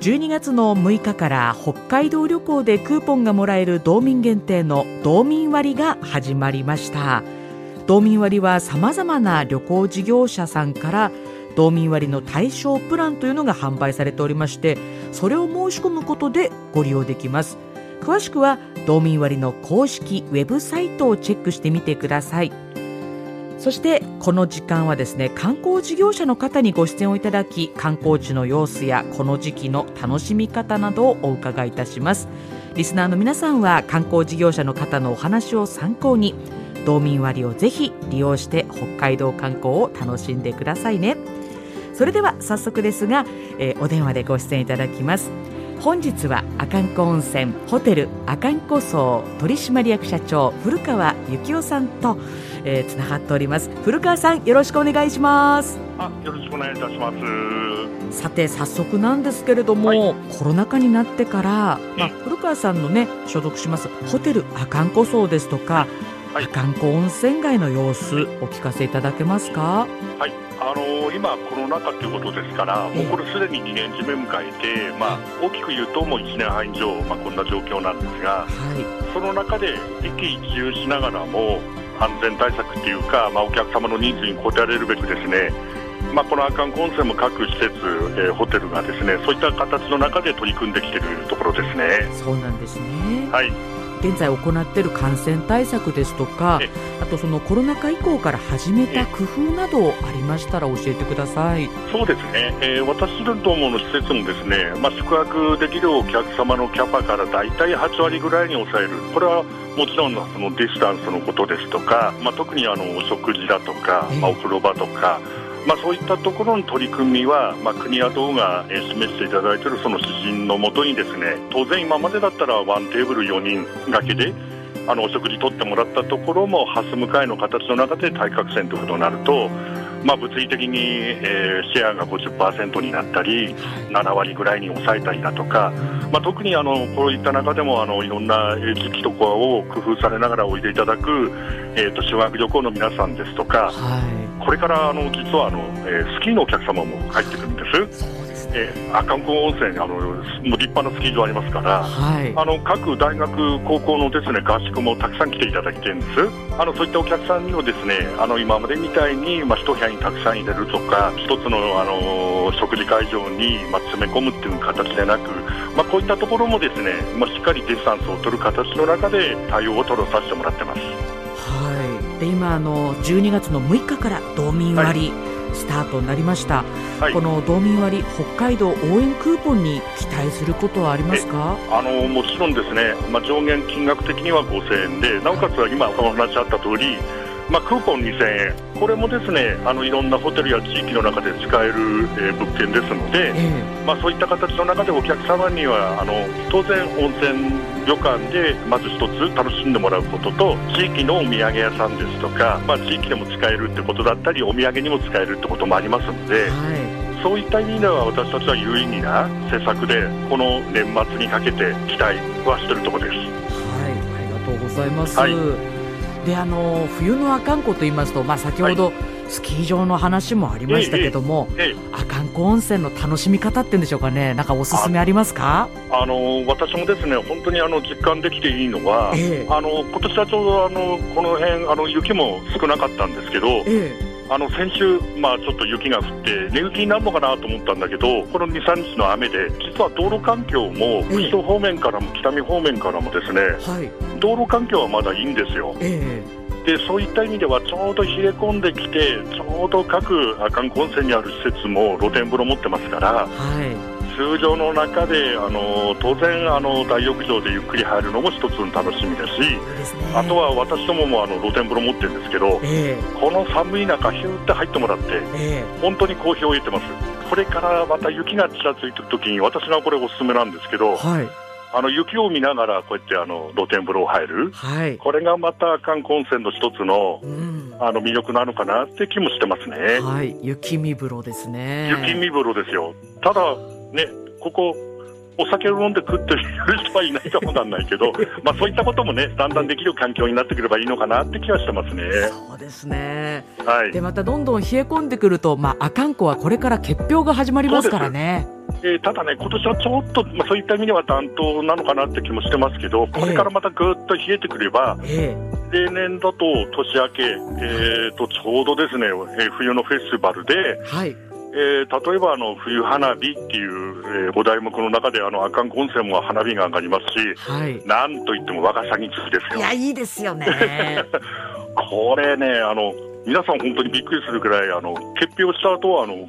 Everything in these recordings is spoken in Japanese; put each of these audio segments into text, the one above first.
12月の6日から北海道旅行でクーポンがもらえる道民限定の道民割が始まりました。道民割はさまざまな旅行事業者さんから道民割の対象プランというのが販売されておりましてそれを申し込むことでご利用できます。詳しくは道民割の公式ウェブサイトをチェックしてみてください。そしてこの時間はですね観光事業者の方にご出演をいただき観光地の様子やこの時期の楽しみ方などをお伺いいたします。リスナーの皆さんは観光事業者の方のお話を参考に道民割をぜひ利用して北海道観光を楽しんでくださいね。それでは早速ですが、えー、お電話でご出演いただきます。本日は阿寒湖温泉ホテル阿寒湖荘取締役社長古川幸男さんと、えー、つながっております。古川さんよろしくお願いします。あよろしくお願いいたします。さて早速なんですけれども、はい、コロナ禍になってから、まあ、古川さんのね所属しますホテル阿寒湖荘ですとか、はい、阿寒湖温泉街の様子お聞かせいただけますか？はいあのー、今、コロナ禍ということですから、もうこれすでに2年締め迎えて、まあ、大きく言うと、もう1年半以上、まあ、こんな状況なんですが、はい、その中で一喜一憂しながらも、安全対策っていうか、まあ、お客様のニーズに応えれるべくですね、まあ、この阿寒湖温泉も各施設、えー、ホテルがですねそういった形の中で取り組んできているところですね。そうなんですね。はい現在行っている感染対策ですとかあとそのコロナ禍以降から始めた工夫などありましたら教えてください。そうですね、えー、私どもの施設もですね、まあ、宿泊できるお客様のキャパから大体8割ぐらいに抑える。これはもちろんそのディスタンスのことですとか、まあ、特にあのお食事だとか、まあ、お風呂場とか、まあ、そういったところの取り組みは、まあ、国や道が示していただいているその指針のもとにですね当然今までだったらワンテーブル4人だけであのお食事とってもらったところもハス向かいの形の中で対角線ということになると、まあ、物理的に、えー、シェアが50%になったり7割ぐらいに抑えたりだとか、まあ、特にあのこういった中でもあのいろんな時期とかを工夫されながらおいでいただく、えーと、修学旅行の皆さんですとか、はいこれからあの実はあの、えー、スキーのお客様も入ってくるんです。えー、阿寒湖温泉あのもう立派なスキー場ありますから、はい、あの各大学、高校のですね合宿もたくさん来ていただいてるんですあのそういったお客さんにもですねあの今までみたいに、まあ、一部屋にたくさん入れるとか一つのあの食事会場に、まあ、詰め込むっていう形でなく、まあ、こういったところもですね、まあ、しっかりディスタンスを取る形の中で対応を取らさせてもらってます。はい、で今あの12月の6日から道民割、はい。スタートになりました、はい、この道民割北海道応援クーポンに期待することはありますか？あのもちろんですね、まあ、上限金額的には5000円でなおかつは今お話あった通りまあ、クーポン2000円、これもですねあのいろんなホテルや地域の中で使える、えー、物件ですので、えー、まあ、そういった形の中でお客様にはあの当然、温泉旅館でまず一つ楽しんでもらうことと地域のお土産屋さんですとか、まあ、地域でも使えるってことだったりお土産にも使えるってこともありますので。はいそういった意味では私たちは有意義な施策でこの年末にかけて期待はしているところです。はい、ありがとうございます。はいであの冬の阿寒湖と言いますと、まあ、先ほど、スキー場の話もありましたけども、阿寒湖温泉の楽しみ方ってんでしょうかね、なんかおすすめありますか？あの私もですね本当にあの実感できていいのは、えー、あの今年はちょうどあのこの辺あの雪も少なかったんですけど、えーあの先週、まあ、ちょっと雪が降って寝雪になるのかなと思ったんだけどこの2、3日の雨で実は道路環境も釧路方面からも北見方面からもですね、はい、道路環境はまだいいんですよ。えーでそういった意味ではちょうど冷え込んできてちょうど各観光泉にある施設も露天風呂持ってますから、はい、通常の中であの当然あの大浴場でゆっくり入るのも一つの楽しみですし、ね、あとは私どももあの露天風呂持ってるんですけど、えー、この寒い中ヒューって入ってもらって、えー、本当に好評を得てます。これからまた雪がちらついてる時に私がこれおすすめなんですけど、はい。あの雪を見ながらこうやってあの露天風呂入る、はい、これがまた観光泉の一つの,、あの魅力なのかなって気もしてますね。はい、雪見風呂ですね。雪見風呂ですよ。ただね、ここお酒を飲んで食ってる人はいないかもわかんないけど、まあそういったこともね、だんだんできる環境になってくればいいのかなって気はしてますね。そうですね。はい。でまたどんどん冷え込んでくると、まあ阿寒湖はこれから結氷が始まりますからね。えーただね、今年はちょっと、まあ、そういった意味では暖冬なのかなって気もしてますけど、これからまたぐっと冷えてくれば、え例年だと年明け、えーとちょうどですね、えー冬のフェスティバルで、えはい。えー例えばあの冬花火っていう、えーお題目の中であの阿寒湖温泉も花火が上がりますし、はい。なんといってもワカサギ釣りですよ。いや、いいですよね。これね、あの皆さん本当にびっくりするくらい、あの決表した後はあの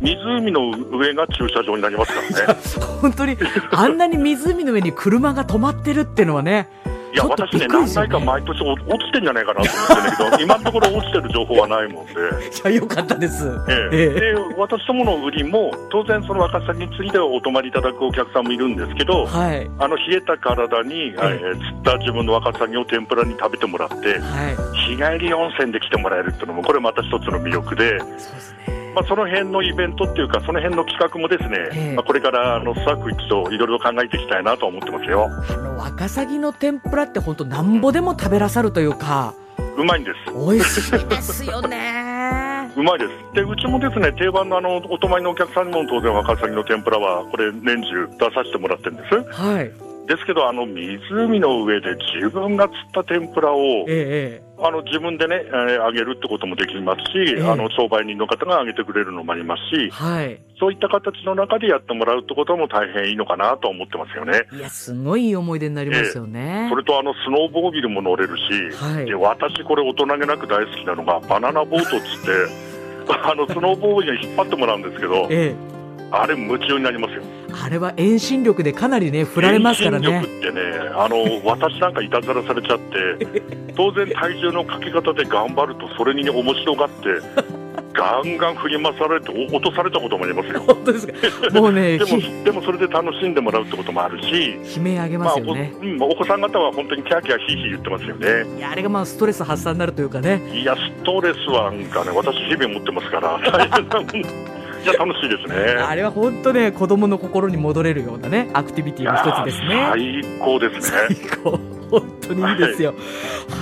湖の上が駐車場になりますからね。本当に、あんなに湖の上に車が止まってるっていうのはね、いや、私ね、何回か毎年落落ちてんじゃないかなと思ってるんだけど、今のところ落ちてる情報はないもんで。いや、よかったです。ええええで私どもの売りも当然そのワカサギ釣りではお泊まりいただくお客さんもいるんですけど、はい。あの冷えた体に、えー釣った自分のワカサギを天ぷらに食べてもらってはい。日帰り温泉で来てもらえるっていうのもこれまた一つの魅力で、そうですね。まあ、その辺のイベントっていうかその辺の企画もですね、ええまあ、これからあのスタッフ一同いろいろ考えていきたいなと思ってますよあの、ワカサギの天ぷらって本当なんぼでも食べらさるというか、うまいんです美味しいですよね。うまいです。で、うちもですね、定番のあの、お泊まりのお客さんにも当然ワカサギの天ぷらは、これ年中出させてもらってるんです。はい。ですけど、あの、湖の上で自分が釣った天ぷらを、ええあの、自分でね、えーあげるってこともできますし、ええあの、商売人の方があげてくれるのもありますし、はい。そういった形の中でやってもらうってことも大変いいのかなと思ってますよね。いや、すごいいい思い出になりますよね。それとあのスノーボービルも乗れるし、はいで私これ大人げなく大好きなのがバナナボートっつって あのスノーボードに引っ張ってもらうんですけどえあれ夢中になりますよえあれは遠心力でかなりね、振られますからね遠心。力ってねあの私なんかいたずらされちゃって 当然体重のかけ方で頑張るとそれに面白がって ガンガン振り回されてお落とされたこともありますよ本当ですか？もうね、でもひでもそれで楽しんでもらうってこともあるし悲鳴あげまあおますよね。うんお子さん方は本当にキャーキャーヒーヒー言ってますよねいや、あれがまあストレス発散になるというかね。いや、ストレスはなんかね、私、日々持ってますから、大変なもんいや、楽しいですね。あれは本当ね、子供の心に戻れるようなね、アクティビティの一つですね。最高ですね。最高。本当にいいですよ。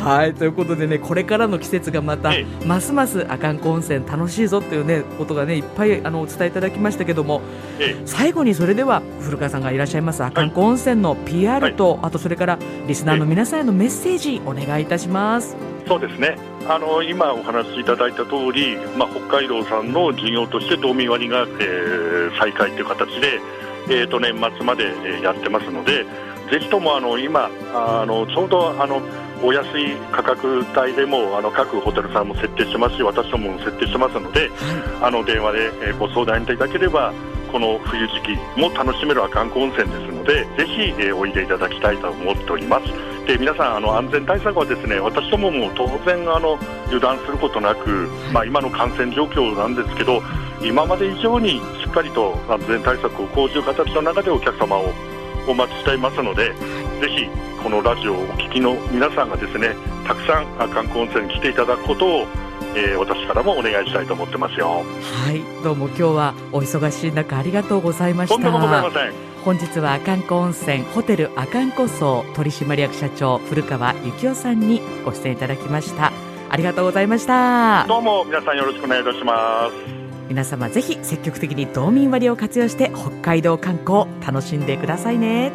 はい、ということでね、これからの季節がまたえ、ますます阿寒湖温泉楽しいぞっていうね、ことがね、いっぱいあのお伝えいただきましたけども、え最後にそれでは古川さんがいらっしゃいます阿寒湖温泉の PR と、あとそれからリスナーの皆さんへのメッセージお願いいたします。えそうですね。あの今お話しいただいた通り、まあ北海道さんの事業として道民割が、えー再開という形で、えーと年末までえーやってますので、ぜひともあの今あのちょうどあのお安い価格帯でもあの各ホテルさんも設定してますし、私どもも設定してますので。あの電話でえーご相談いただければ、この冬時期も楽しめる阿寒湖温泉ですので、ぜひ、えーおいでいただきたいと思っております。で皆さんあの、安全対策はですね私どもも当然あの油断することなく、まあ、今の感染状況なんですけど、今まで以上にしっかりと安全対策を講じる形の中でお客様をお待ちしていますので、ぜひこのラジオをお聞きの皆さんがですねたくさん阿寒湖温泉に来ていただくことを、えー私からもお願いしたいと思ってますよ。はい、どうも今日はお忙しい中ありがとうございました。とんでもございません。本日は阿寒湖温泉ホテル阿寒湖荘取締役社長古川幸男さんにご出演いただきました。ありがとうございました。どうも皆さんよろしくお願いいたします。皆様ぜひ積極的に道民割を活用して北海道観光楽しんでくださいね。